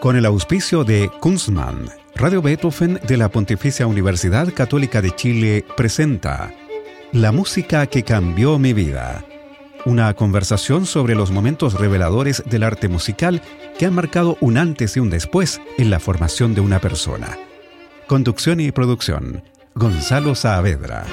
Con el auspicio de Kunstmann, Radio Beethoven de la Pontificia Universidad Católica de Chile presenta La música que cambió mi vida. Una conversación sobre los momentos reveladores del arte musical que han marcado un antes y un después en la formación de una persona. Conducción y producción, Gonzalo Saavedra.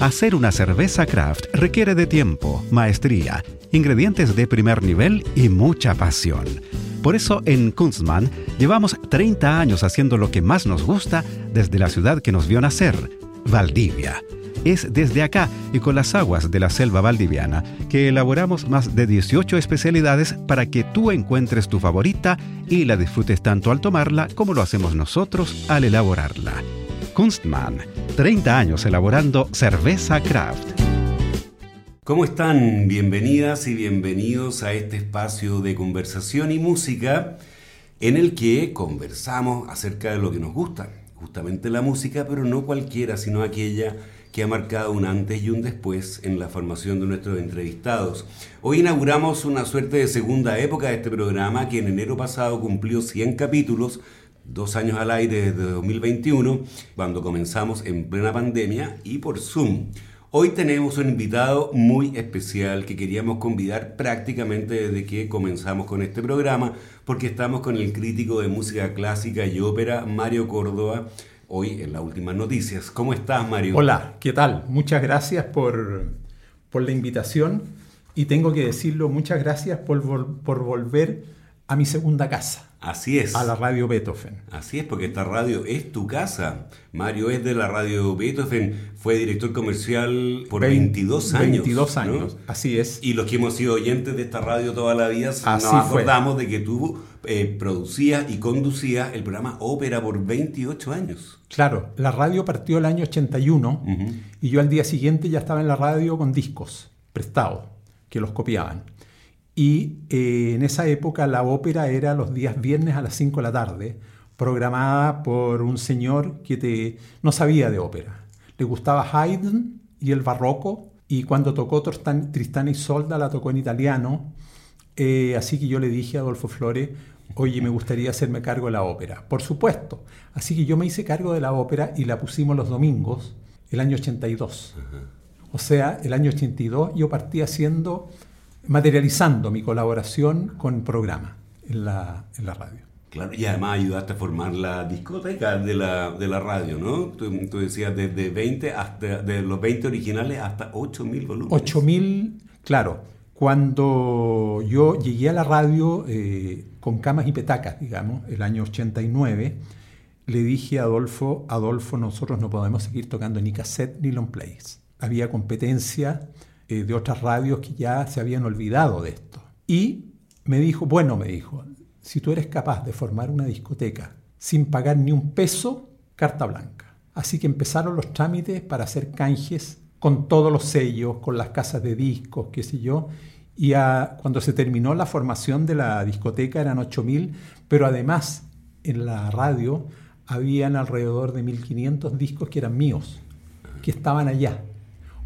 Hacer una cerveza craft requiere de tiempo, maestría, ingredientes de primer nivel y mucha pasión. Por eso en Kunstmann llevamos 30 años haciendo lo que más nos gusta desde la ciudad que nos vio nacer, Valdivia. Es desde acá y con las aguas de la selva valdiviana que elaboramos más de 18 especialidades para que tú encuentres tu favorita y la disfrutes tanto al tomarla como lo hacemos nosotros al elaborarla. Kunstmann, 30 años elaborando cerveza craft. ¿Cómo están? Bienvenidas y bienvenidos a este espacio de conversación y música en el que conversamos acerca de lo que nos gusta, justamente la música, pero no cualquiera, sino aquella que ha marcado un antes y un después en la formación de nuestros entrevistados. Hoy inauguramos una suerte de segunda época de este programa que en enero pasado cumplió 100 capítulos, dos años al aire desde 2021, cuando comenzamos en plena pandemia y por Zoom. Hoy tenemos un invitado muy especial que queríamos convidar prácticamente desde que comenzamos con este programa, porque estamos con el crítico de música clásica y ópera, Mario Córdoba, hoy en las últimas noticias. ¿Cómo estás, Mario? Hola, ¿qué tal? Muchas gracias por, por la invitación y tengo que decirlo, muchas gracias por, por volver a mi segunda casa. Así es. A la radio Beethoven. Así es, porque esta radio es tu casa. Mario es de la radio Beethoven, fue director comercial por 22 años. 22 años, así es. Y los que hemos sido oyentes de esta radio toda la vida nos acordamos de que tú eh, producías y conducías el programa Ópera por 28 años. Claro, la radio partió el año 81 y yo al día siguiente ya estaba en la radio con discos prestados que los copiaban. Y eh, en esa época la ópera era los días viernes a las 5 de la tarde, programada por un señor que te, no sabía de ópera. Le gustaba Haydn y el barroco, y cuando tocó Tristana y Solda la tocó en italiano. Eh, así que yo le dije a Adolfo Flores, oye, me gustaría hacerme cargo de la ópera. Por supuesto. Así que yo me hice cargo de la ópera y la pusimos los domingos, el año 82. O sea, el año 82 yo partí haciendo materializando mi colaboración con el programa en la, en la radio. Claro, y además ayudaste a formar la discoteca de la, de la radio, ¿no? Tú, tú, decías desde 20 hasta, de los 20 originales hasta 8.000 volúmenes. 8.000, claro. Cuando yo llegué a la radio eh, con camas y petacas, digamos, el año 89, le dije a Adolfo, Adolfo, nosotros no podemos seguir tocando ni cassette ni long plays. Había competencia eh, de otras radios que ya se habían olvidado de esto. Y me dijo, bueno, me dijo, si tú eres capaz de formar una discoteca sin pagar ni un peso, carta blanca. Así que empezaron los trámites para hacer canjes con todos los sellos, con las casas de discos, qué sé yo. Y cuando se terminó la formación de la discoteca eran 8.000, pero además en la radio habían alrededor de 1.500 discos que eran míos, que estaban allá.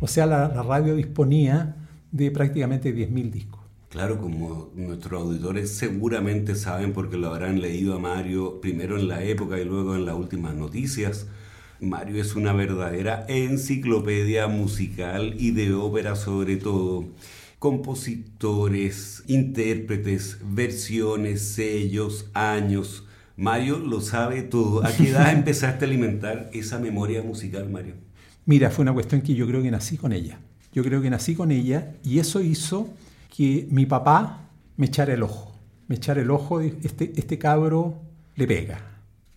O sea, la, radio disponía de prácticamente 10.000 discos. Claro, como nuestros auditores seguramente saben porque lo habrán leído a Mario primero en la época y luego en las últimas noticias. Mario es una verdadera enciclopedia musical y de ópera sobre todo. Compositores, intérpretes, versiones, sellos, años. Mario lo sabe todo. ¿A qué edad empezaste a alimentar esa memoria musical, Mario? Mira, fue una cuestión que yo creo que nací con ella. Yo creo que nací con ella y eso hizo que mi papá me echara el ojo. Me echara el ojo, este, este cabro le pega.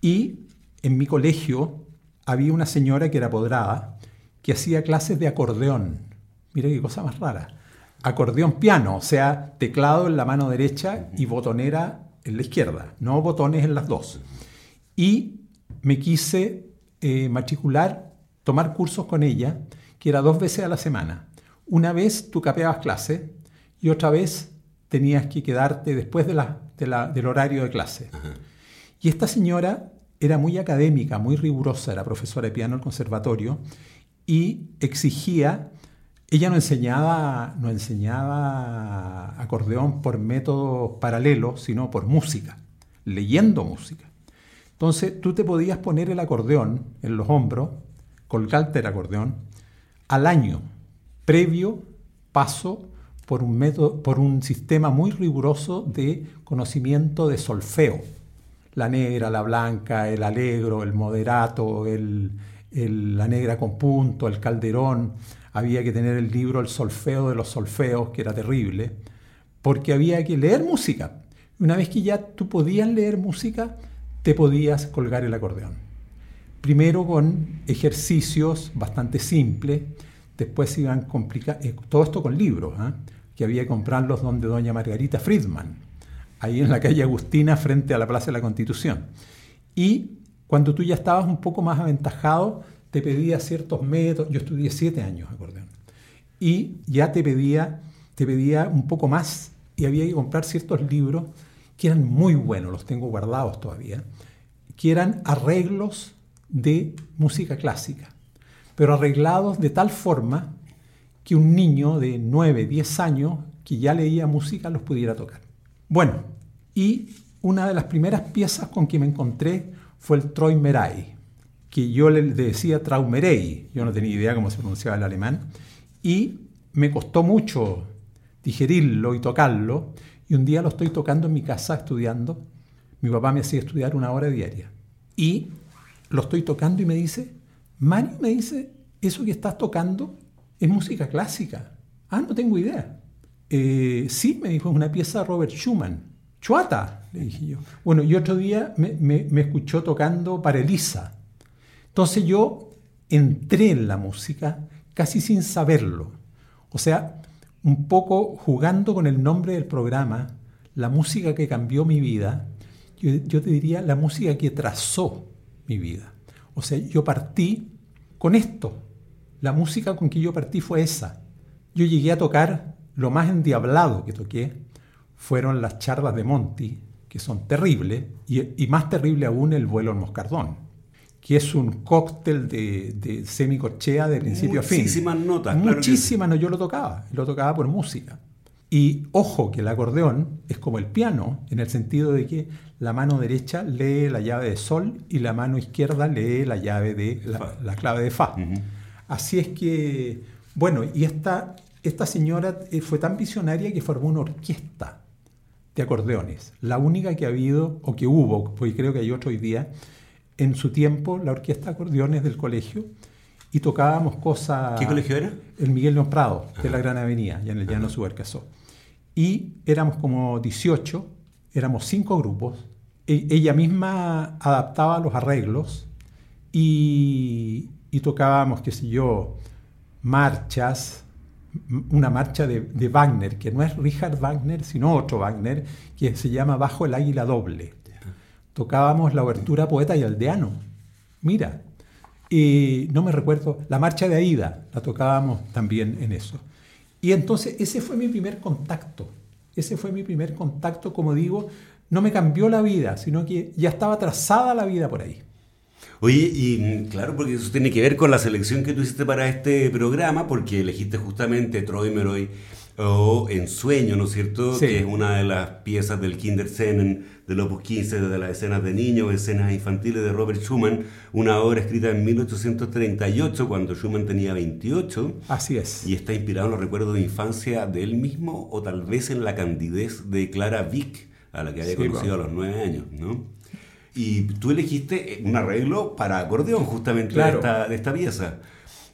Y en mi colegio había una señora que era apodrada que hacía clases de acordeón. Mira qué cosa más rara. Acordeón piano, o sea, teclado en la mano derecha y botonera en la izquierda, no botones en las dos. Y me quise eh, matricular tomar cursos con ella, que era dos veces a la semana. Una vez tú capeabas clase y otra vez tenías que quedarte después de la, del horario de clase. Y esta señora era muy académica, muy rigurosa, era profesora de piano en el conservatorio y exigía ella no enseñaba, no enseñaba acordeón por métodos paralelos, sino por música, leyendo música. Entonces tú te podías poner el acordeón en los hombros, colgarte el acordeón, al año, previo paso por un, método, por un sistema muy riguroso de conocimiento de solfeo. La negra, la blanca, el alegro, el moderato, el, la negra con punto, el calderón. Había que tener el libro El solfeo de los solfeos, que era terrible, porque había que leer música. Una vez que ya tú podías leer música, te podías colgar el acordeón. Primero con ejercicios bastante simples, después iban complicar, eh, todo esto con libros, ¿ah? que había que comprarlos donde doña Margarita Friedman, ahí en la calle Agustina frente a la Plaza de la Constitución. Y cuando tú ya estabas un poco más aventajado, te pedía ciertos métodos, yo estudié siete años acordeón, y ya te pedía, te pedía un poco más y había que comprar ciertos libros que eran muy buenos, los tengo guardados todavía, que eran arreglos de música clásica, pero arreglados de tal forma que un niño de 9, 10 años que ya leía música los pudiera tocar. Bueno, y una de las primeras piezas con que me encontré fue el Traumerei, que yo le decía Traumerei, yo no tenía idea cómo se pronunciaba el alemán, y me costó mucho digerirlo y tocarlo, y un día lo estoy tocando en mi casa estudiando, mi papá me hacía estudiar una hora diaria, y lo estoy tocando y me dice, Mario me dice, eso que estás tocando es música clásica. Ah, no tengo idea. Eh, sí, me dijo, es una pieza de Robert Schumann. Chuata, le dije yo. Bueno, y otro día me, escuchó tocando para Elisa. Entonces yo entré en la música casi sin saberlo. O sea, un poco jugando con el nombre del programa, la música que cambió mi vida, yo, yo te diría la música que trazó mi vida. O sea, yo partí con esto. La música con que yo partí fue esa. Yo llegué a tocar lo más endiablado que toqué, fueron las charlas de Monty, que son terribles, y, más terrible aún el vuelo al moscardón, que es un cóctel de, de semicorchea de principio a fin. Muchísimas notas. Muchísimas, no, yo lo tocaba, lo tocaba por música. Y ojo que el acordeón es como el piano, en el sentido de que la mano derecha lee la llave de sol y la mano izquierda lee la llave de la, clave de fa. Así es que, bueno, y esta, esta señora eh, fue tan visionaria que formó una orquesta de acordeones, la única que ha habido o que hubo, porque creo que hay otro hoy día, en su tiempo la orquesta de acordeones del colegio y tocábamos cosas... ¿Qué colegio era? El Miguel León Prado, de la Gran Avenida, ya en el Llano Subercasó. Y éramos como 18, éramos cinco grupos, e, ella misma adaptaba los arreglos y, tocábamos, qué sé yo, marchas, una marcha de, Wagner, que no es Richard Wagner, sino otro Wagner, que se llama Bajo el Águila Doble. Tocábamos la obertura Poeta y Aldeano. Mira, y no me recuerdo, la marcha de Aida, la tocábamos también en eso. Y entonces ese fue mi primer contacto. Ese fue mi primer contacto, como digo, no me cambió la vida, sino que ya estaba trazada la vida por ahí. Oye, y mm, claro, porque eso tiene que ver con la selección que tú hiciste para este programa, porque elegiste justamente Troy Meroy o En Sueño, ¿no es cierto? Que es una de las piezas del Kinderscenen del Opus 15, de las escenas de niños, escenas infantiles de Robert Schumann, una obra escrita en 1838, cuando Schumann tenía 28. Así es. Y está inspirado en los recuerdos de infancia de él mismo, o tal vez en la candidez de Clara Vick, a la que había conocido a los nueve años, ¿no? Y tú elegiste un arreglo para acordeón justamente de, esta, pieza.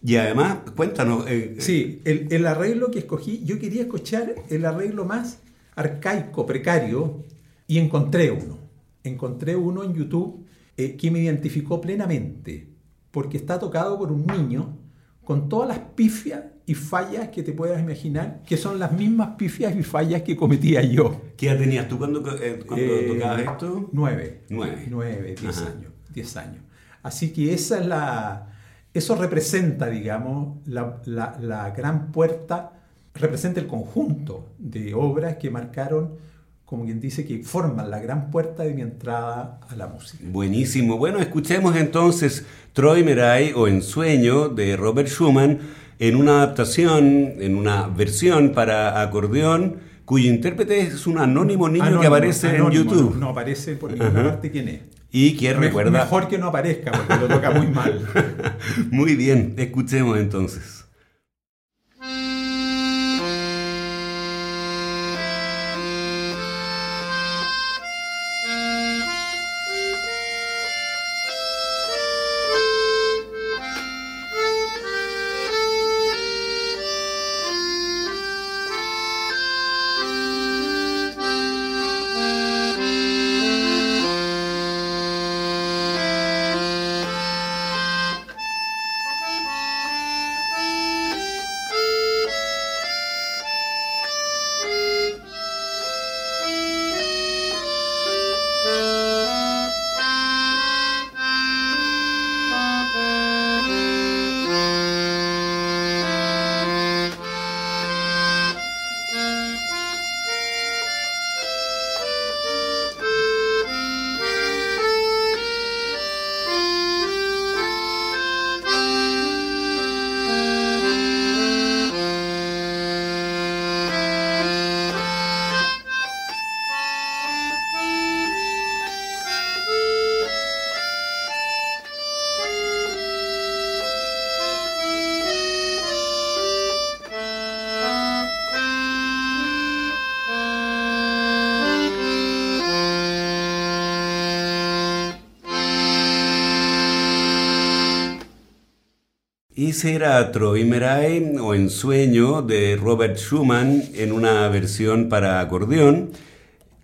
Y además, cuéntanos. Eh, sí, el, arreglo que escogí, yo quería escuchar el arreglo más arcaico, precario, y encontré uno. Encontré uno en YouTube eh, que me identificó plenamente, porque está tocado por un niño con todas las pifias y fallas que te puedas imaginar, que son las mismas pifias y fallas que cometía yo. ¿Qué edad tenías tú cuando, eh, eh, tocabas esto? Nueve. Nueve. Nueve, diez años. Diez años. Así que esa es la, eso representa, digamos, la, la gran puerta, representa el conjunto de obras que marcaron como quien dice que forman la gran puerta de mi entrada a la música. Buenísimo. Bueno, escuchemos entonces Troy Meray o Ensueño de Robert Schumann en una adaptación, en una versión para acordeón, cuyo intérprete es un anónimo niño que aparece en YouTube. No, aparece por ninguna parte quién es. Y que recuerda... Mejor que no aparezca, porque lo toca muy mal. muy bien, escuchemos entonces. Era Trovimerae o Ensueño de Robert Schumann en una versión para acordeón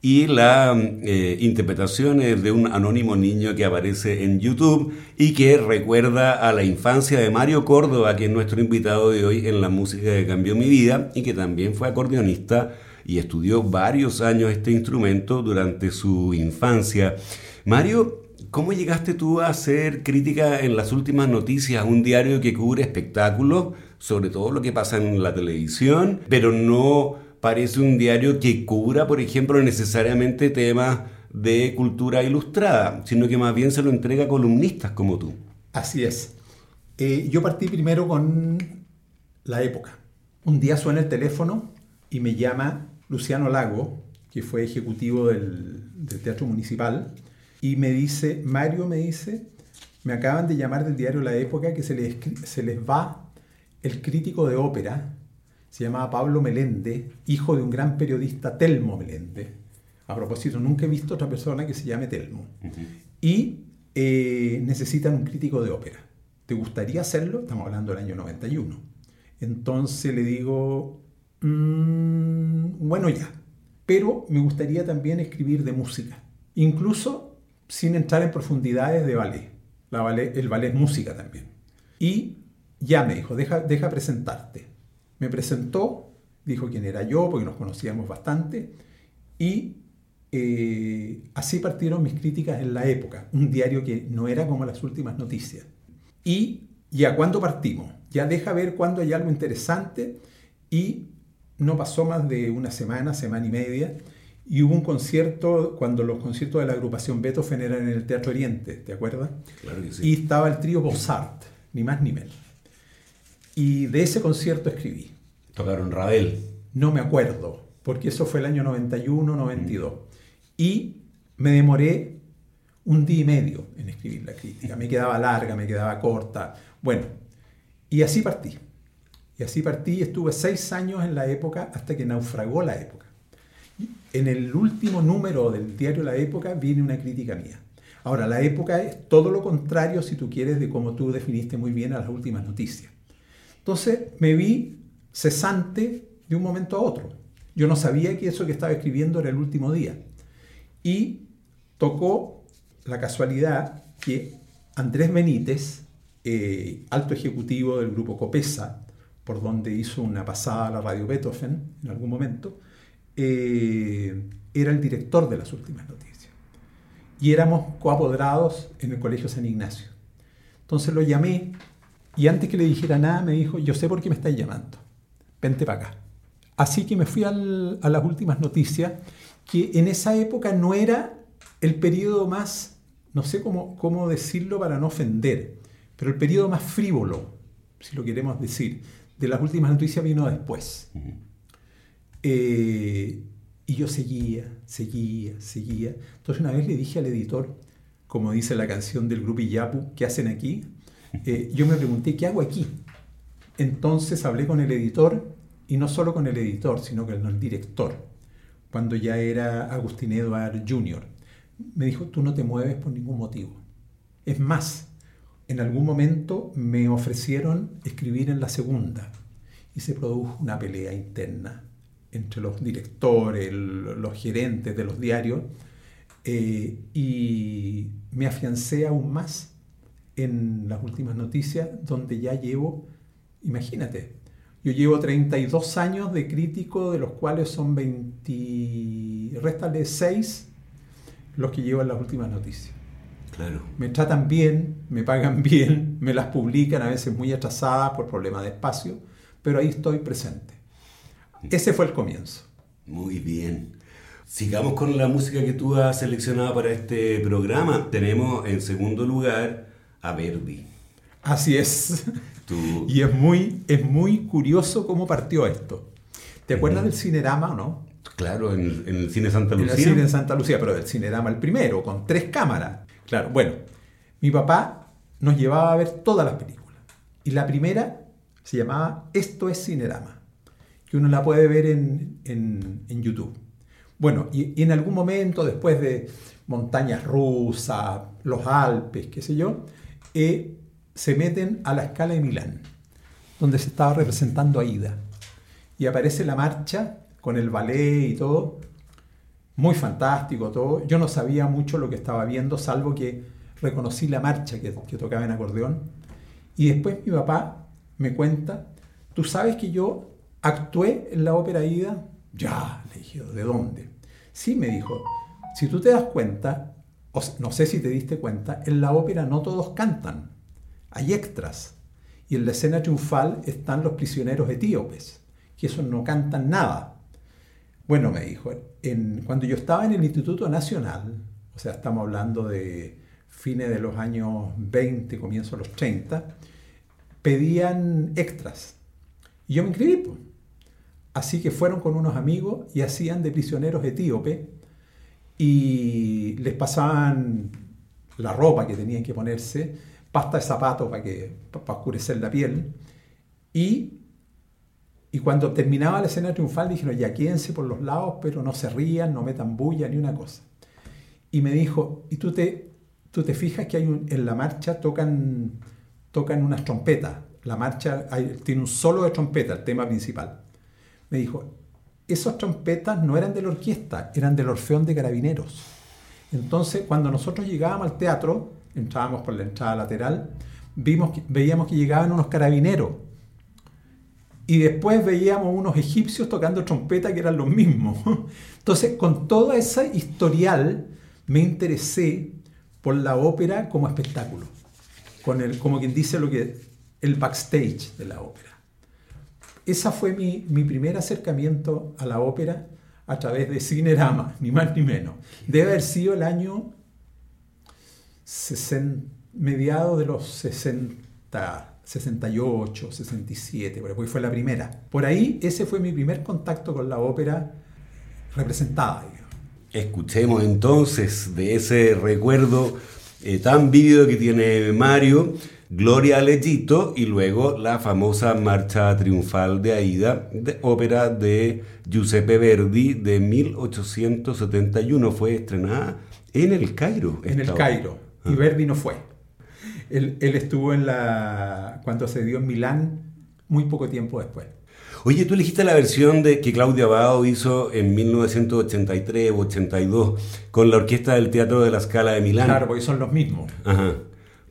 y la eh, interpretación es de un anónimo niño que aparece en YouTube y que recuerda a la infancia de Mario Córdoba, que es nuestro invitado de hoy en la música que cambió mi vida y que también fue acordeonista y estudió varios años este instrumento durante su infancia. Mario, ¿Cómo llegaste tú a hacer crítica en las últimas noticias, un diario que cubre espectáculos, sobre todo lo que pasa en la televisión, pero no parece un diario que cubra, por ejemplo, necesariamente temas de cultura ilustrada, sino que más bien se lo entrega a columnistas como tú? Así es. Eh, yo partí primero con la época. Un día suena el teléfono y me llama Luciano Lago, que fue ejecutivo del, del Teatro Municipal, y me dice, Mario me dice, me acaban de llamar del diario La Época que se les, se les va el crítico de ópera, se llamaba Pablo Melende, hijo de un gran periodista, Telmo Melende. A propósito, nunca he visto otra persona que se llame Telmo. Y eh, necesitan un crítico de ópera. ¿Te gustaría hacerlo? Estamos hablando del año 91. Entonces le digo, mm, bueno ya, pero me gustaría también escribir de música. Incluso sin entrar en profundidades de ballet. La ballet el ballet es música también. Y ya me dijo, deja, presentarte. Me presentó, dijo quién era yo, porque nos conocíamos bastante, y eh, así partieron mis críticas en la época, un diario que no era como las últimas noticias. Y ya cuando partimos, ya deja ver cuando hay algo interesante y no pasó más de una semana, semana y media, y hubo un concierto cuando los conciertos de la agrupación Beethoven eran en el Teatro Oriente, ¿te acuerdas? Claro que sí. Y estaba el trío Bossart, ni más ni menos. Y de ese concierto escribí. ¿Tocaron Ravel? No me acuerdo, porque eso fue el año 91, 92. Y me demoré un día y medio en escribir la crítica. Me quedaba larga, me quedaba corta. Bueno, y así partí. Y así partí, estuve seis años en la época hasta que naufragó la época en el último número del diario La Época viene una crítica mía. Ahora, La Época es todo lo contrario, si tú quieres, de cómo tú definiste muy bien a las últimas noticias. Entonces me vi cesante de un momento a otro. Yo no sabía que eso que estaba escribiendo era el último día. Y tocó la casualidad que Andrés Benítez, eh, alto ejecutivo del grupo Copesa, por donde hizo una pasada a la radio Beethoven en algún momento, eh, era el director de las últimas noticias. Y éramos coapoderados en el Colegio San Ignacio. Entonces lo llamé y antes que le dijera nada me dijo, yo sé por qué me estáis llamando, vente para acá. Así que me fui a las últimas noticias, que en esa época no era el periodo más, no sé cómo, cómo decirlo para no ofender, pero el periodo más frívolo, si lo queremos decir, de las últimas noticias vino después. Eh, y yo seguía, seguía, seguía. Entonces una vez le dije al editor, como dice la canción del grupo Iyapu, ¿qué hacen aquí? Eh, yo me pregunté, ¿qué hago aquí? Entonces hablé con el editor, y no solo con el editor, sino con el director, cuando ya era Agustín Edward Jr. Me dijo, tú no te mueves por ningún motivo. Es más, en algún momento me ofrecieron escribir en la segunda y se produjo una pelea interna entre los directores, los gerentes de los diarios eh, y me afiancé aún más en las últimas noticias donde ya llevo, imagínate, yo llevo 32 años de crítico, de los cuales son 20, réstale 6 los que llevan las últimas noticias. Claro. Me tratan bien, me pagan bien, me las publican a veces muy atrasadas por problemas de espacio, pero ahí estoy presente. Ese fue el comienzo. Muy bien. Sigamos con la música que tú has seleccionado para este programa. Tenemos en segundo lugar a Verdi. Así es. Y es muy, es muy curioso cómo partió esto. ¿Te acuerdas del Cinerama o no? Claro, en, el Cine Santa Lucía. En el Cine Santa Lucía, pero del Cinerama el primero, con tres cámaras. Claro, bueno, mi papá nos llevaba a ver todas las películas. Y la primera se llamaba Esto es Cinerama, que uno la puede ver en, YouTube. Bueno, y, en algún momento, después de montañas rusas, los Alpes, qué sé yo, eh, se meten a la escala de Milán, donde se estaba representando Aida. Y aparece la marcha con el ballet y todo, muy fantástico todo. Yo no sabía mucho lo que estaba viendo, salvo que reconocí la marcha que, que tocaba en acordeón. Y después mi papá me cuenta, ¿tú sabes que yo actué en la ópera Aida? Ya, le dije, ¿de dónde? Sí, me dijo, si tú te das cuenta, no sé si te diste cuenta, en la ópera no todos cantan hay extras. Y en la escena triunfal están los prisioneros etíopes, que esos no cantan nada. Bueno, me dijo, cuando yo estaba en el Instituto Nacional, o sea, estamos hablando de fines de los años 20, comienzo de los 30, pedían extras. Y yo me inscribí. Así que fueron con unos amigos y hacían de prisioneros etíopes y les pasaban la ropa que tenían que ponerse pasta de zapato para, que, para oscurecer la piel. Y, y cuando terminaba la escena triunfal dijeron, ya quédense por los lados, pero no se rían, no metan bulla ni una cosa. Y me dijo, ¿y tú te, tú te fijas que hay en la marcha tocan, tocan unas trompetas? La marcha tiene un solo de trompeta, el tema principal. Me dijo, esas trompetas no eran de la orquesta, eran del Orfeón de Carabineros. Entonces, cuando nosotros llegábamos al teatro, entrábamos por la entrada lateral, vimos veíamos que llegaban unos carabineros. Y después veíamos unos egipcios tocando trompeta que eran los mismos. Entonces, con toda esa historial, me interesé por la ópera como espectáculo, como quien dice lo que el backstage de la ópera. Ese fue mi, mi primer acercamiento a la ópera a través de Cinerama, ni más ni menos. Debe haber sido el año mediados de los 60, 68, 67, porque fue la primera. Por ahí ese fue mi primer contacto con la ópera representada. Escuchemos entonces de ese recuerdo eh, tan vívido que tiene Mario, Gloria al Egipto y luego la famosa Marcha Triunfal de Aida, de, ópera de Giuseppe Verdi de 1871. Fue estrenada en el Cairo. En el Cairo y Verdi no fue. Él, estuvo en la, cuando se dio en Milán muy poco tiempo después. Oye, tú elegiste la versión de que Claudia Abado hizo en 1983 o 82 con la Orquesta del Teatro de la Scala de Milán. Claro, porque son los mismos. Ajá.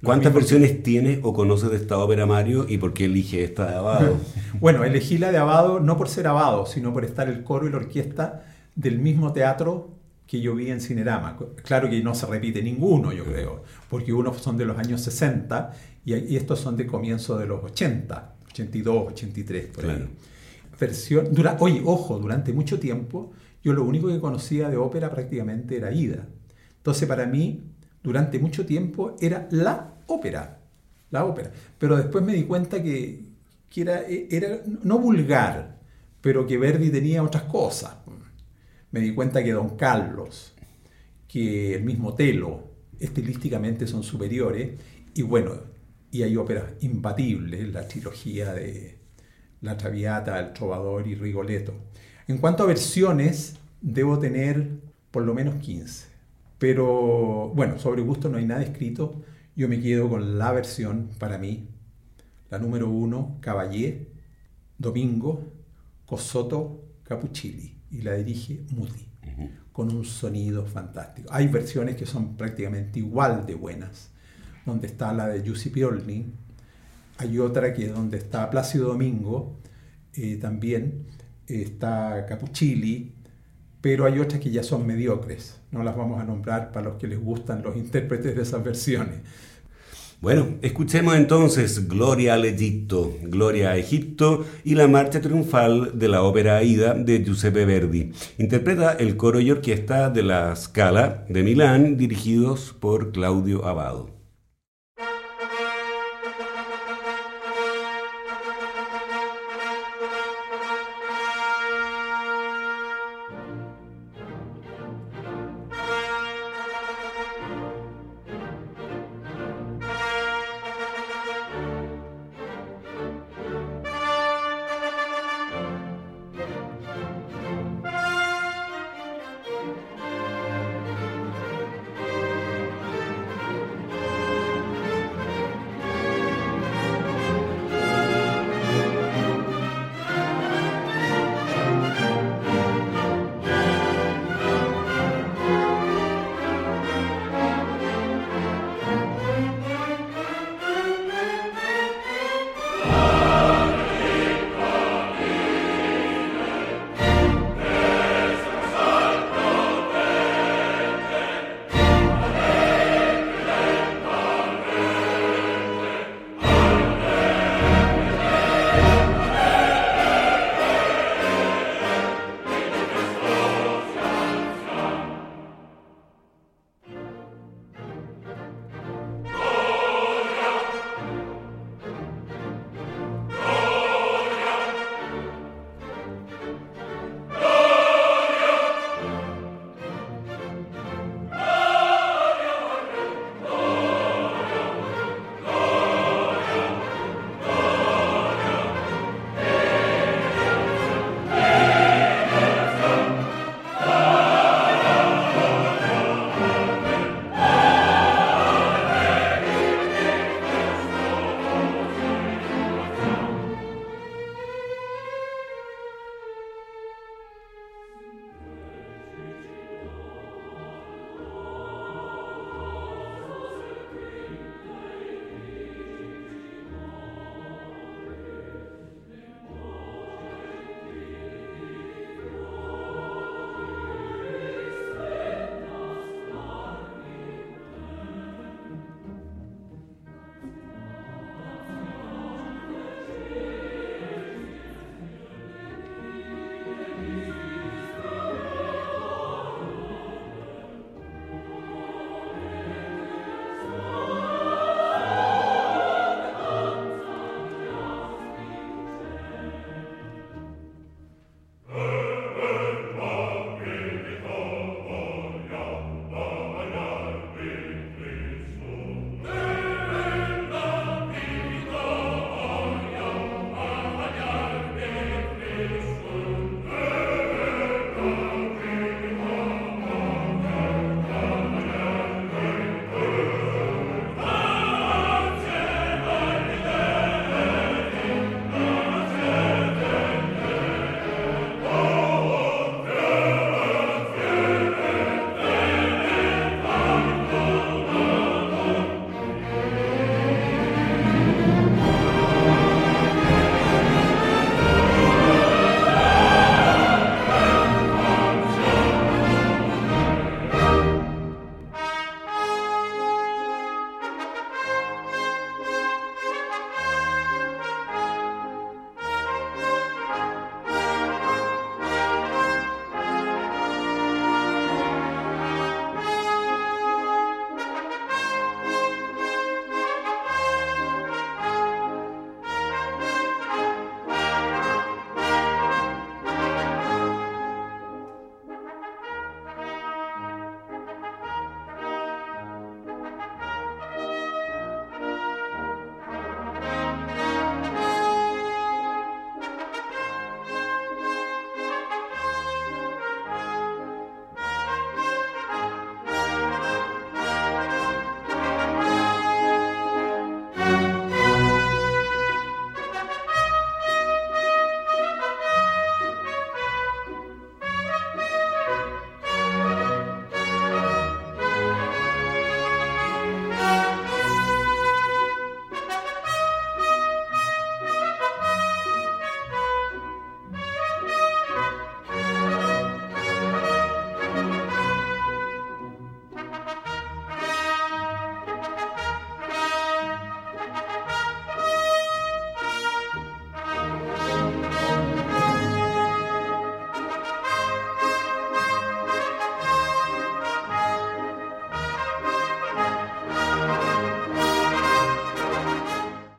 ¿Cuántas versiones tienes o conoces de esta ópera, Mario, y por qué elige esta de Abado? bueno, elegí la de Abado no por ser Abado, sino por estar el coro y la orquesta del mismo teatro que yo vi en Cinerama. Claro que no se repite ninguno, yo creo, porque unos son de los años 60 y, estos son de comienzo de los 80, 82, 83, por ahí. Versión, dura, oye, ojo, durante mucho tiempo yo lo único que conocía de ópera prácticamente era Ida. Entonces para mí, durante mucho tiempo era la ópera, la ópera. Pero después me di cuenta que, era, era no vulgar, pero que Verdi tenía otras cosas. Me di cuenta que Don Carlos, que el mismo Telo, estilísticamente son superiores, y bueno, y hay óperas imbatibles, la trilogía de La Traviata, El Trovador y Rigoletto. En cuanto a versiones, debo tener por lo menos 15. Pero bueno, sobre gusto no hay nada escrito. Yo me quedo con la versión para mí, la número uno, Caballé, Domingo, Cosoto, Capuchilli, y la dirige Muti, con un sonido fantástico. Hay versiones que son prácticamente igual de buenas, donde está la de Giussi Piolni, hay otra que es donde está Plácido Domingo, eh, también está Capuchilli, pero hay otras que ya son mediocres. No las vamos a nombrar para los que les gustan los intérpretes de esas versiones. Bueno, escuchemos entonces Gloria al Egipto, Gloria a Egipto y la marcha triunfal de la ópera Aida de Giuseppe Verdi. Interpreta el coro y orquesta de la Scala de Milán, dirigidos por Claudio Abado.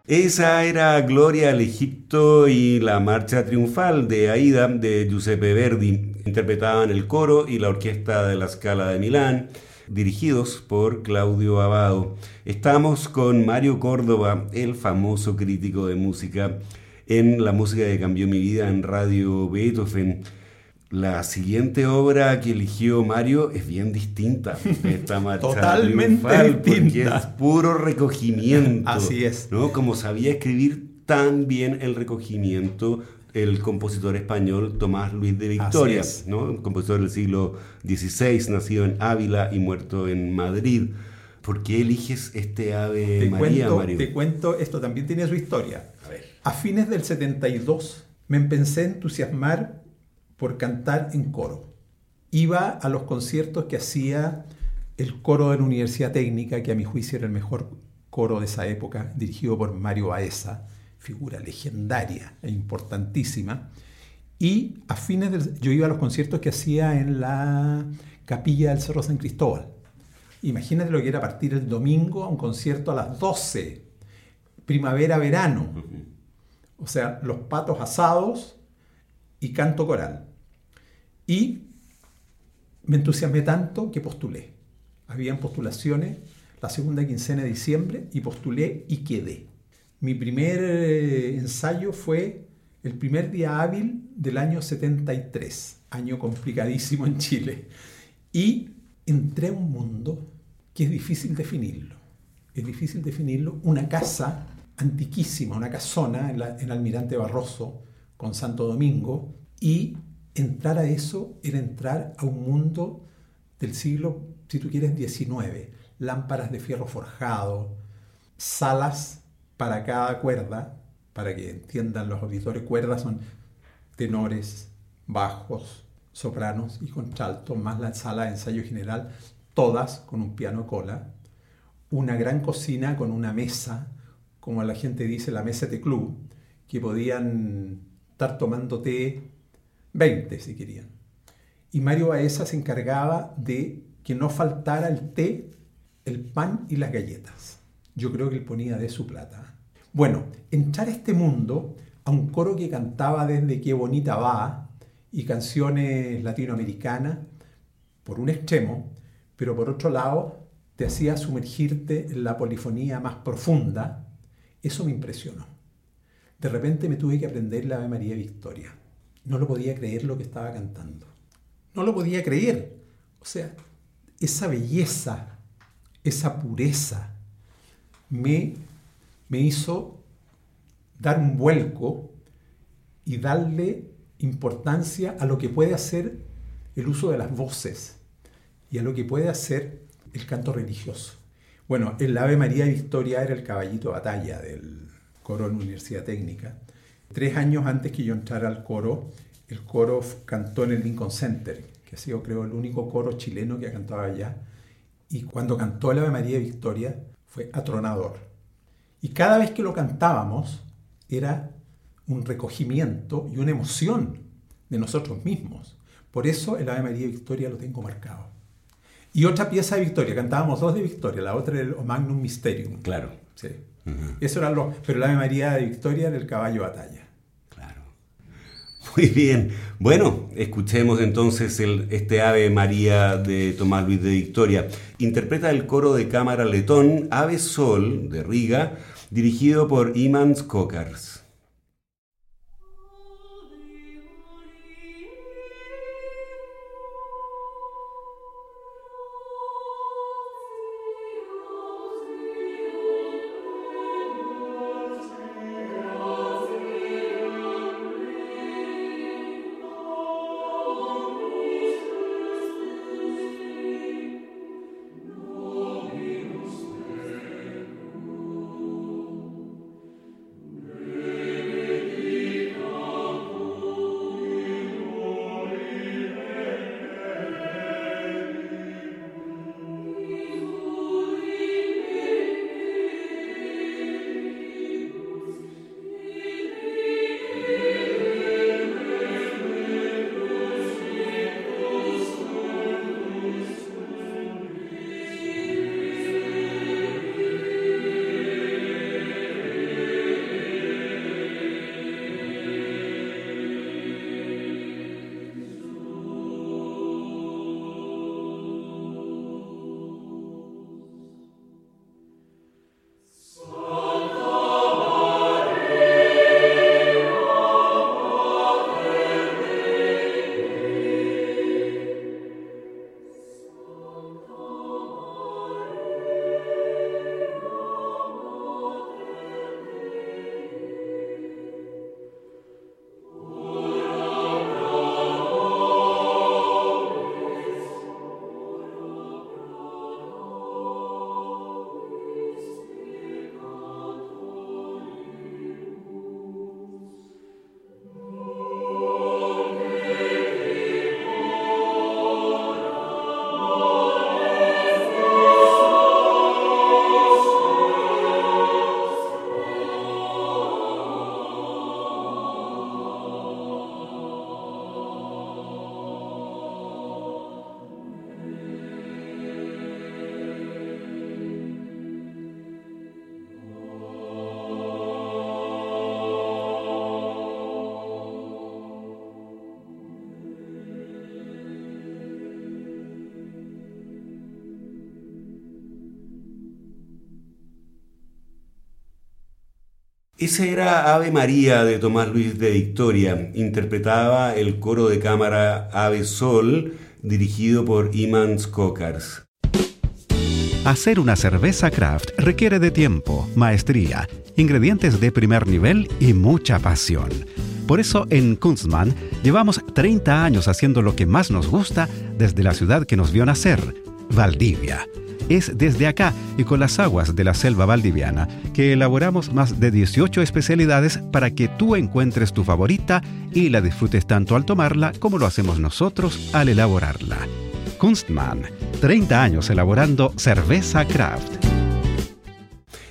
Esa era Gloria al Egipto y la marcha triunfal de Aida de Giuseppe Verdi. Interpretaban el coro y la orquesta de la Scala de Milán, dirigidos por Claudio Abado. Estamos con Mario Córdoba, el famoso crítico de música en La música que cambió mi vida en Radio Beethoven. La siguiente obra que eligió Mario es bien distinta. Esta marcha Totalmente distinta. Porque es puro recogimiento. Así es. ¿no? Como sabía escribir tan bien el recogimiento el compositor español Tomás Luis de Victoria, ¿no? un compositor del siglo XVI, nacido en Ávila y muerto en Madrid. ¿Por qué eliges este ave María, Mario? Te cuento, esto también tiene su historia. A, ver. a fines del 72 me empecé a entusiasmar por cantar en coro. Iba a los conciertos que hacía el coro de la Universidad Técnica, que a mi juicio era el mejor coro de esa época, dirigido por Mario Baeza, figura legendaria e importantísima. Y a fines del, yo iba a los conciertos que hacía en la capilla del Cerro San Cristóbal. Imagínate lo que era partir del domingo a un concierto a las 12, primavera-verano. O sea, los patos asados y canto coral. Y me entusiasmé tanto que postulé. Habían postulaciones la segunda quincena de diciembre y postulé y quedé. Mi primer eh, ensayo fue el primer día hábil del año 73, año complicadísimo en Chile. Y entré a un mundo que es difícil definirlo. Es difícil definirlo. Una casa antiquísima, una casona en, en Almirante Barroso con Santo Domingo y entrar a eso era entrar a un mundo del siglo, si tú quieres, XIX. Lámparas de fierro forjado, salas para cada cuerda, para que entiendan los auditores, cuerdas son tenores, bajos, sopranos y contralto, más la sala de ensayo general, todas con un piano cola, una gran cocina con una mesa, como la gente dice, la mesa de club, que podían estar tomando té 20 si querían. Y Mario Baeza se encargaba de que no faltara el té, el pan y las galletas. Yo creo que él ponía de su plata. Bueno, entrar a este mundo, a un coro que cantaba desde Qué bonita va y canciones latinoamericanas, por un extremo, pero por otro lado te hacía sumergirte en la polifonía más profunda, eso me impresionó. De repente me tuve que aprender la Ave María Victoria no lo podía creer lo que estaba cantando. No lo podía creer. O sea, esa belleza, esa pureza, me, me hizo dar un vuelco y darle importancia a lo que puede hacer el uso de las voces y a lo que puede hacer el canto religioso. Bueno, el Ave María Victoria era el caballito de batalla del coro en Universidad Técnica Tres años antes que yo entrara al coro, el coro cantó en el Lincoln Center, que ha sido creo el único coro chileno que ha cantado allá. Y cuando cantó el Ave María Victoria fue atronador. Y cada vez que lo cantábamos era un recogimiento y una emoción de nosotros mismos. Por eso el Ave María Victoria lo tengo marcado. Y otra pieza de Victoria, cantábamos dos de Victoria, la otra era el Magnum Mysterium. Claro. Sí. Eso era lo. Pero la Ave María de Victoria era el caballo batalla. Claro. Muy bien. Bueno, escuchemos entonces el, este Ave María de Tomás Luis de Victoria. Interpreta el coro de cámara letón Ave Sol de Riga, dirigido por Imans Kokars. Ese era Ave María de Tomás Luis de Victoria. Interpretaba el coro de cámara Ave Sol, dirigido por Iman Skokars. Hacer una cerveza craft requiere de tiempo, maestría, ingredientes de primer nivel y mucha pasión. Por eso en Kunstmann llevamos 30 años haciendo lo que más nos gusta desde la ciudad que nos vio nacer, Valdivia es desde acá y con las aguas de la selva valdiviana que elaboramos más de 18 especialidades para que tú encuentres tu favorita y la disfrutes tanto al tomarla como lo hacemos nosotros al elaborarla. Kunstmann, 30 años elaborando cerveza craft.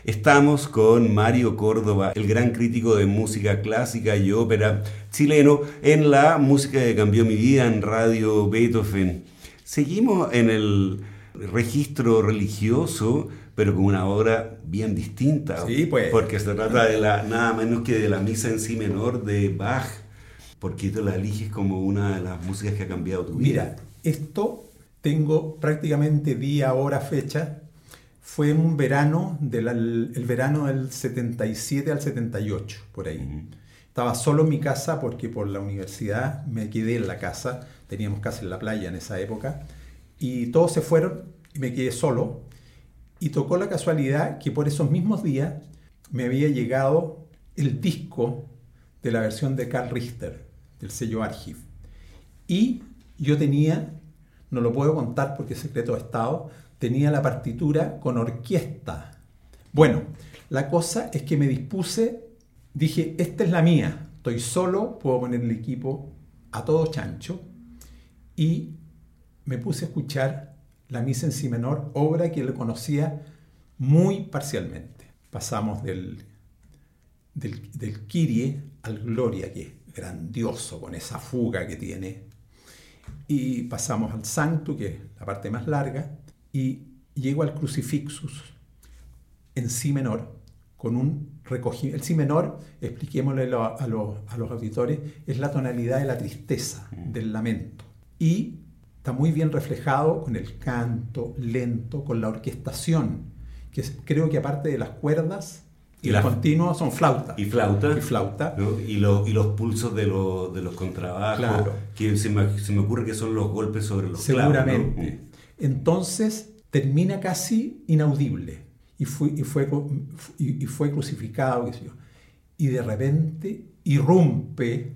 Estamos con Mario Córdoba, el gran crítico de música clásica y ópera chileno en la música que cambió mi vida en Radio Beethoven. Seguimos en el registro religioso, pero con una obra bien distinta. Sí, pues. Porque se trata de la, nada menos que de la misa en sí menor de Bach. porque tú la eliges como una de las músicas que ha cambiado tu vida? Mira, esto tengo prácticamente día, hora, fecha. Fue un verano, del, el verano del 77 al 78, por ahí. Estaba solo en mi casa porque por la universidad me quedé en la casa. Teníamos casa en la playa en esa época y todos se fueron y me quedé solo. Y tocó la casualidad que por esos mismos días me había llegado el disco de la versión de Carl Richter, del sello Archiv. Y yo tenía, no lo puedo contar porque es secreto de Estado, tenía la partitura con orquesta. Bueno, la cosa es que me dispuse, dije, esta es la mía, estoy solo, puedo poner el equipo a todo chancho y me puse a escuchar la misa en si menor, obra que le conocía muy parcialmente. Pasamos del, del, del Kyrie al Gloria, que es grandioso con esa fuga que tiene, y pasamos al Sancto, que es la parte más larga, y llego al Crucifixus en si menor, con un recogimiento. El si menor, expliquémosle a, a, los, a los auditores, es la tonalidad de la tristeza, del lamento. Y está muy bien reflejado con el canto lento, con la orquestación, que creo que aparte de las cuerdas y, los continuos son flauta. Y flauta. Y flauta. Y, y, los pulsos de, de los contrabajos, claro. que se me, se me, ocurre que son los golpes sobre los Seguramente. clavos. ¿no? Entonces termina casi inaudible y fue, y fue, y fue crucificado, qué sé yo. Y de repente irrumpe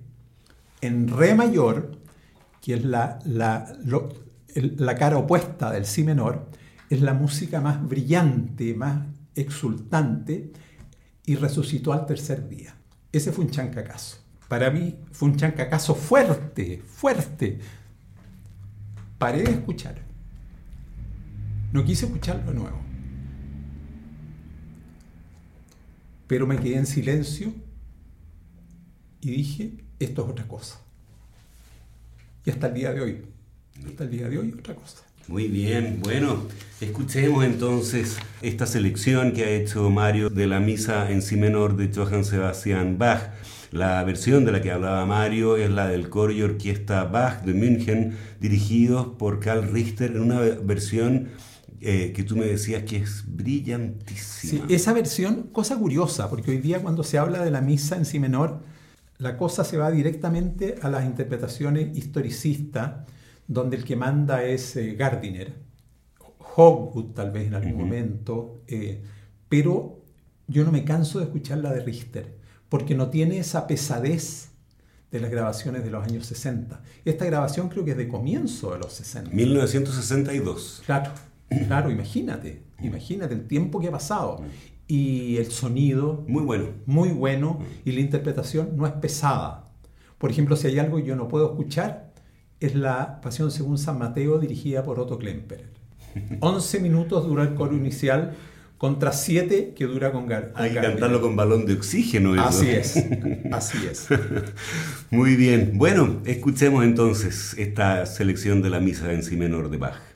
en re mayor que es la, la, la cara opuesta del si menor, es la música más brillante, más exultante, y resucitó al tercer día. Ese fue un chancacazo. Para mí fue un chancacazo fuerte, fuerte. Paré de escuchar. No quise escucharlo de nuevo. Pero me quedé en silencio y dije, esto es otra cosa y hasta el día de hoy. Hasta el día de hoy otra cosa. Muy bien, bueno, escuchemos entonces esta selección que ha hecho Mario de la misa en si menor de Johann Sebastian Bach. La versión de la que hablaba Mario es la del coro y orquesta Bach de München, dirigidos por Karl Richter, en una versión eh, que tú me decías que es brillantísima. Sí, esa versión, cosa curiosa, porque hoy día cuando se habla de la misa en si menor, la cosa se va directamente a las interpretaciones historicistas, donde el que manda es eh, Gardiner, Hogwood tal vez en algún uh -huh. momento, eh, pero yo no me canso de escuchar la de Richter, porque no tiene esa pesadez de las grabaciones de los años 60. Esta grabación creo que es de comienzo de los 60. 1962. Claro, claro, imagínate, imagínate el tiempo que ha pasado y el sonido muy bueno. muy bueno y la interpretación no es pesada. Por ejemplo si hay algo que yo no puedo escuchar es la Pasión según San Mateo dirigida por Otto Klemperer. 11 minutos dura el coro inicial contra 7 que dura con Gar hay que cantarlo con balón de oxígeno eso. así es así es. Muy bien. Bueno escuchemos entonces esta selección de la misa en si menor de Bach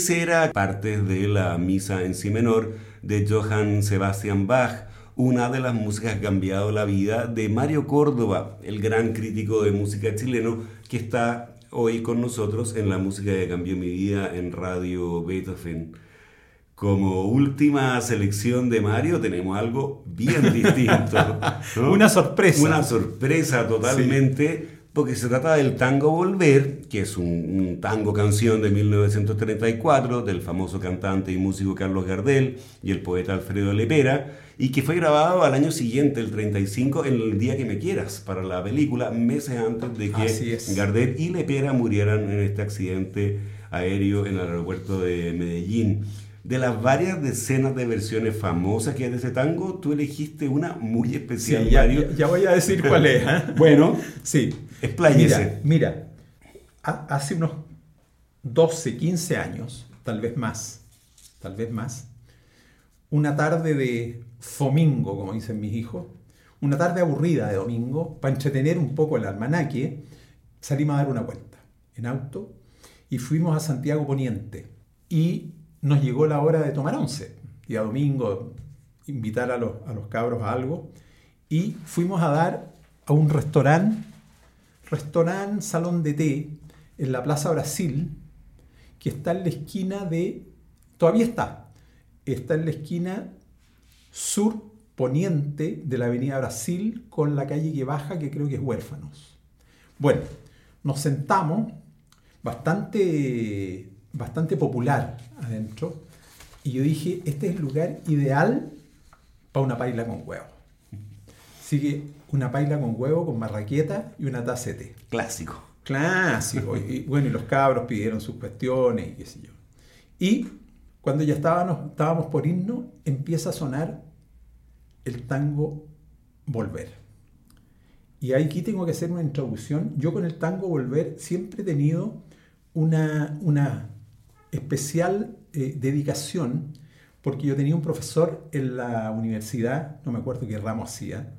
Ese era parte de la misa en si menor de Johann Sebastian Bach, una de las músicas que ha cambiado la vida de Mario Córdoba, el gran crítico de música chileno que está hoy con nosotros en la música que cambió mi vida en Radio Beethoven. Como última selección de Mario tenemos algo bien distinto. Una sorpresa. Una sorpresa totalmente porque se trata del tango Volver, que es un, tango canción de 1934 del famoso cantante y músico Carlos Gardel y el poeta Alfredo Lepera, y que fue grabado al año siguiente, el 35, en el día que me quieras, para la película, meses antes de que Gardel y Lepera murieran en este accidente aéreo en el aeropuerto de Medellín. De las varias decenas de versiones famosas que hay de ese tango, tú elegiste una muy especial, ya, Ya, voy a decir cuál es. ¿eh? bueno, sí. Expláyese. Mira, mira, hace unos 12, 15 años, tal vez más, tal vez más, una tarde de domingo, como dicen mis hijos, una tarde aburrida de domingo, para entretener un poco el almanaque, salimos a dar una vuelta en auto y fuimos a Santiago Poniente. Y nos llegó la hora de tomar once, día domingo, invitar a los, a los cabros a algo, y fuimos a dar a un restaurante, restaurante Salón de Té, en la Plaza Brasil, que está en la esquina de, todavía está, está en la esquina sur poniente de la Avenida Brasil con la calle que baja, que creo que es Huérfanos. Bueno, nos sentamos, bastante bastante popular adentro. Y yo dije, este es el lugar ideal para una paila con huevo. Así que una paila con huevo, con marraqueta y una taza de té. Clásico. Clásico. y, bueno, y los cabros pidieron sus cuestiones y qué sé yo. Y cuando ya estábamos, por irnos, empieza a sonar el tango Volver. Y aquí tengo que hacer una introducción. Yo con el tango Volver siempre he tenido una, una especial eh, dedicación porque yo tenía un profesor en la universidad, no me acuerdo qué ramo hacía,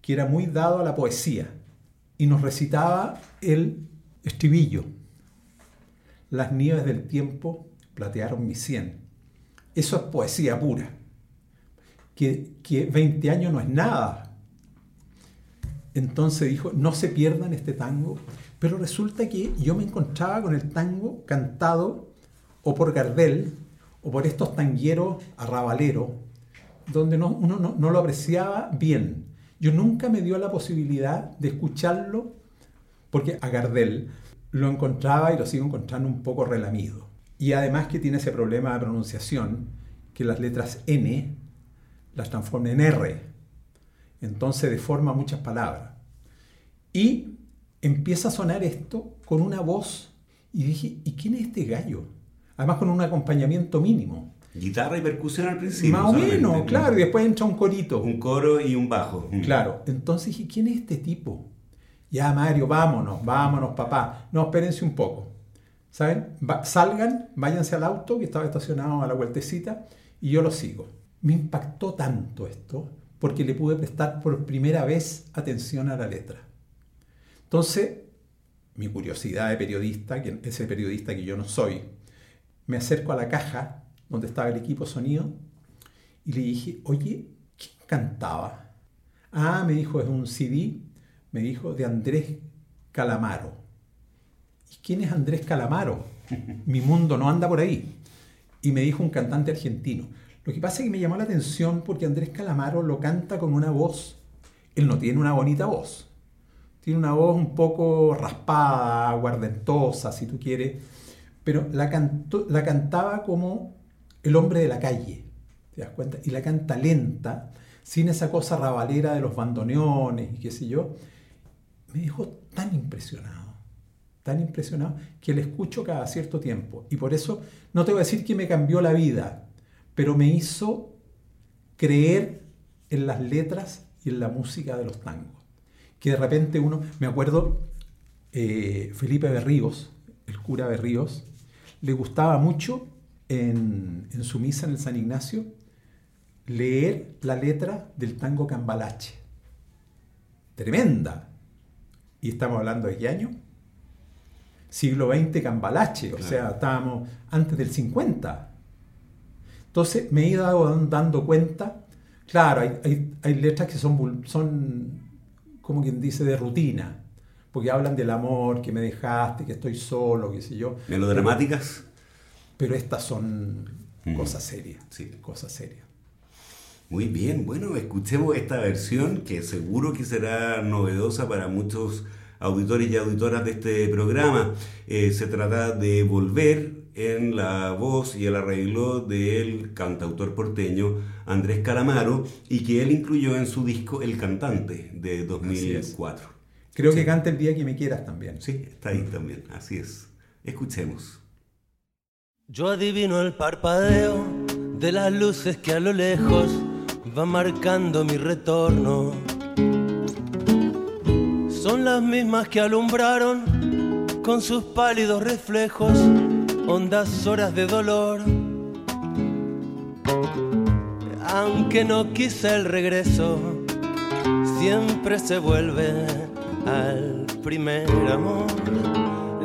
que era muy dado a la poesía y nos recitaba el estribillo. Las nieves del tiempo platearon mi sien. Eso es poesía pura. Que, que 20 años no es nada. Entonces dijo, no se pierdan este tango. Pero resulta que yo me encontraba con el tango cantado o por Gardel, o por estos tangueros arrabaleros, donde uno no, lo apreciaba bien. Yo nunca me dio la posibilidad de escucharlo, porque a Gardel lo encontraba y lo sigo encontrando un poco relamido. Y además que tiene ese problema de pronunciación, que las letras N las transforma en R. Entonces deforma muchas palabras. Y empieza a sonar esto con una voz y dije, ¿y quién es este gallo? además con un acompañamiento mínimo. Guitarra y percusión al principio. Más o menos, claro, y después entra un corito. Un coro y un bajo. Claro, entonces dije, ¿quién es este tipo? Ya, Mario, vámonos, vámonos, papá. No, espérense un poco. ¿Saben? salgan, váyanse al auto que estaba estacionado a la vueltecita y yo lo sigo. Me impactó tanto esto porque le pude prestar por primera vez atención a la letra. Entonces, mi curiosidad de periodista, ese periodista que yo no soy, me acerco a la caja donde estaba el equipo sonido y le dije, oye, ¿quién cantaba? Ah, me dijo, es un CD, me dijo, de Andrés Calamaro. ¿Y quién es Andrés Calamaro? Mi mundo no anda por ahí. Y me dijo un cantante argentino. Lo que pasa es que me llamó la atención porque Andrés Calamaro lo canta con una voz. Él no tiene una bonita voz. Tiene una voz un poco raspada, guardentosa, si tú quieres pero la, la cantaba como el hombre de la calle, ¿te das cuenta? Y la canta lenta, sin esa cosa rabalera de los bandoneones y qué sé yo. Me dejó tan impresionado, tan impresionado, que le escucho cada cierto tiempo. Y por eso no te voy a decir que me cambió la vida, pero me hizo creer en las letras y en la música de los tangos. Que de repente uno, me acuerdo, eh, Felipe Berríos, el cura Berríos, le gustaba mucho en, su misa en el San Ignacio leer la letra del tango Cambalache. Tremenda. Y estamos hablando de qué año? siglo XX cambalache, o sea, estábamos antes del 50. Entonces me he ido dando cuenta, claro, hay, hay, letras que son, son, como quien dice, de rutina, porque hablan del amor, que me dejaste, que estoy solo, qué sé yo. ¿Melodramáticas? Pero estas son mm. cosas serias, sí. cosas serias. Muy bien, bueno, escuchemos esta versión que seguro que será novedosa para muchos auditores y auditoras de este programa. Eh, se trata de Volver en la voz y el arreglo del cantautor porteño Andrés Calamaro y que él incluyó en su disco El Cantante de 2004. Creo que canta el día que me quieras también. Sí, está ahí también, así es. Escuchemos. Yo adivino el parpadeo de las luces que a lo lejos va marcando mi retorno. Son las mismas que alumbraron con sus pálidos reflejos hondas horas de dolor. Aunque no quise el regreso, siempre se vuelve al primer amor.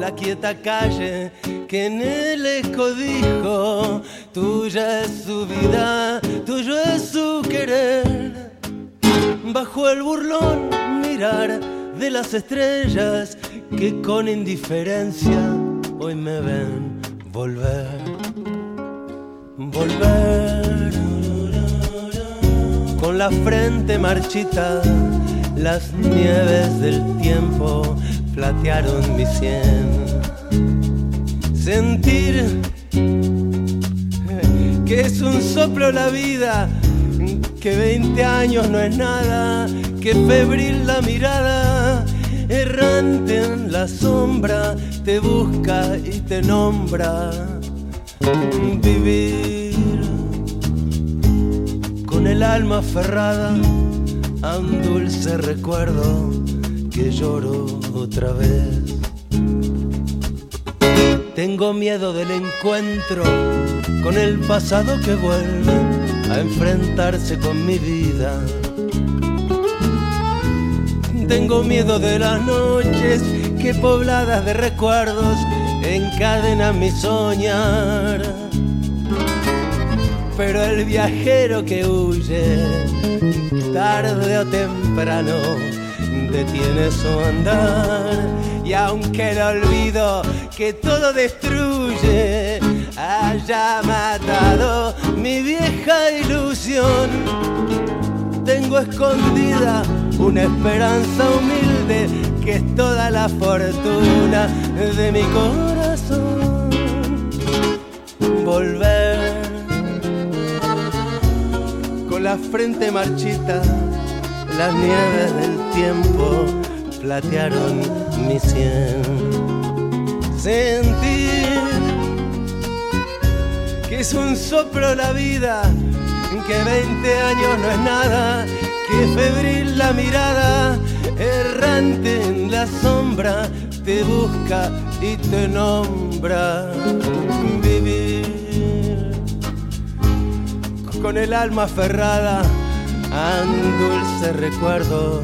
La quieta calle que en el eco dijo, tuya es su vida, tuyo es su querer. Bajo el burlón mirar de las estrellas que con indiferencia hoy me ven volver, volver. Con la frente marchita, las nieves del tiempo platearon mi sien sentir que es un soplo la vida, que 20 años no es nada, que febril la mirada, errante en la sombra, te busca y te nombra. Vivir con el alma aferrada a un dulce recuerdo que lloro otra vez. Tengo miedo del encuentro con el pasado que vuelve a enfrentarse con mi vida. Tengo miedo de las noches que pobladas de recuerdos encadenan mi soñar. Pero el viajero que huye, tarde o temprano, detiene su andar. Y aunque el olvido que todo destruye haya matado mi vieja ilusión, tengo escondida una esperanza humilde que es toda la fortuna de mi corazón. Volver con la frente marchita las nieves del tiempo platearon mi sien. Sentir que es un soplo la vida, que 20 años no es nada, que febril la mirada, errante en la sombra, te busca y te nombra. Vivir con el alma aferrada a un dulce recuerdo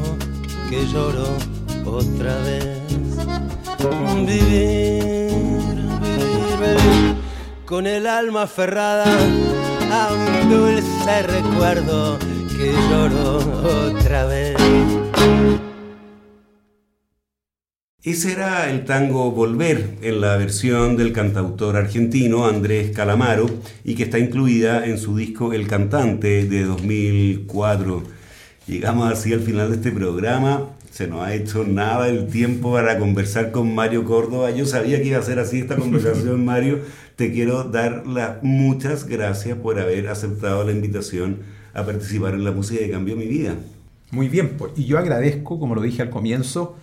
que lloro otra vez. Vivir, vivir, con el alma aferrada un dulce recuerdo que lloro otra vez. Ese era el tango Volver en la versión del cantautor argentino Andrés Calamaro y que está incluida en su disco El Cantante de 2004. Llegamos así al final de este programa. Se nos ha hecho nada el tiempo para conversar con Mario Córdoba. Yo sabía que iba a ser así esta conversación, Mario. Te quiero dar las muchas gracias por haber aceptado la invitación a participar en la música que cambió mi vida. Muy bien, pues, y yo agradezco, como lo dije al comienzo,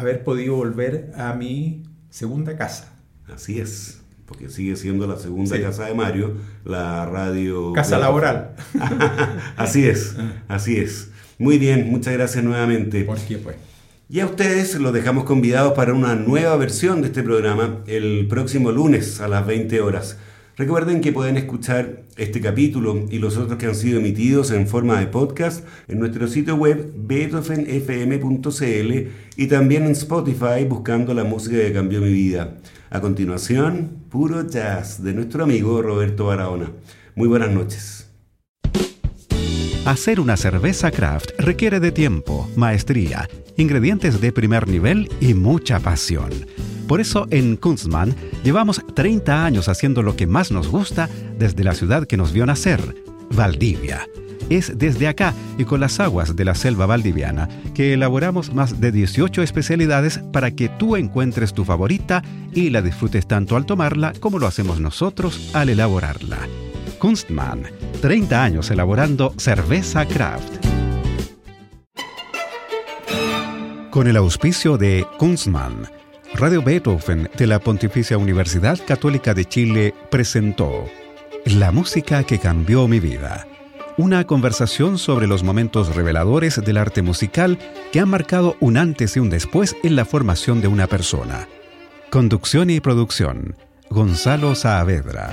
haber podido volver a mi segunda casa. Así es, porque sigue siendo la segunda casa de Mario, la radio... Casa laboral. así es, ah. así es. Muy bien, muchas gracias nuevamente. ¿Por qué pues? Y a ustedes los dejamos convidados para una nueva versión de este programa el próximo lunes a las 20 horas. Recuerden que pueden escuchar este capítulo y los otros que han sido emitidos en forma de podcast en nuestro sitio web beethovenfm.cl y también en Spotify buscando la música que cambió mi vida. A continuación, puro jazz de nuestro amigo Roberto Barahona. Muy buenas noches. Hacer una cerveza craft requiere de tiempo, maestría, ingredientes de primer nivel y mucha pasión. Por eso en Kunstmann llevamos 30 años haciendo lo que más nos gusta desde la ciudad que nos vio nacer, Valdivia. Es desde acá y con las aguas de la selva valdiviana que elaboramos más de 18 especialidades para que tú encuentres tu favorita y la disfrutes tanto al tomarla como lo hacemos nosotros al elaborarla. Kunstmann, 30 años elaborando cerveza craft. Con el auspicio de Kunstmann, Radio Beethoven de la Pontificia Universidad Católica de Chile presentó La música que cambió mi vida. Una conversación sobre los momentos reveladores del arte musical que han marcado un antes y un después en la formación de una persona. Conducción y producción. Gonzalo Saavedra.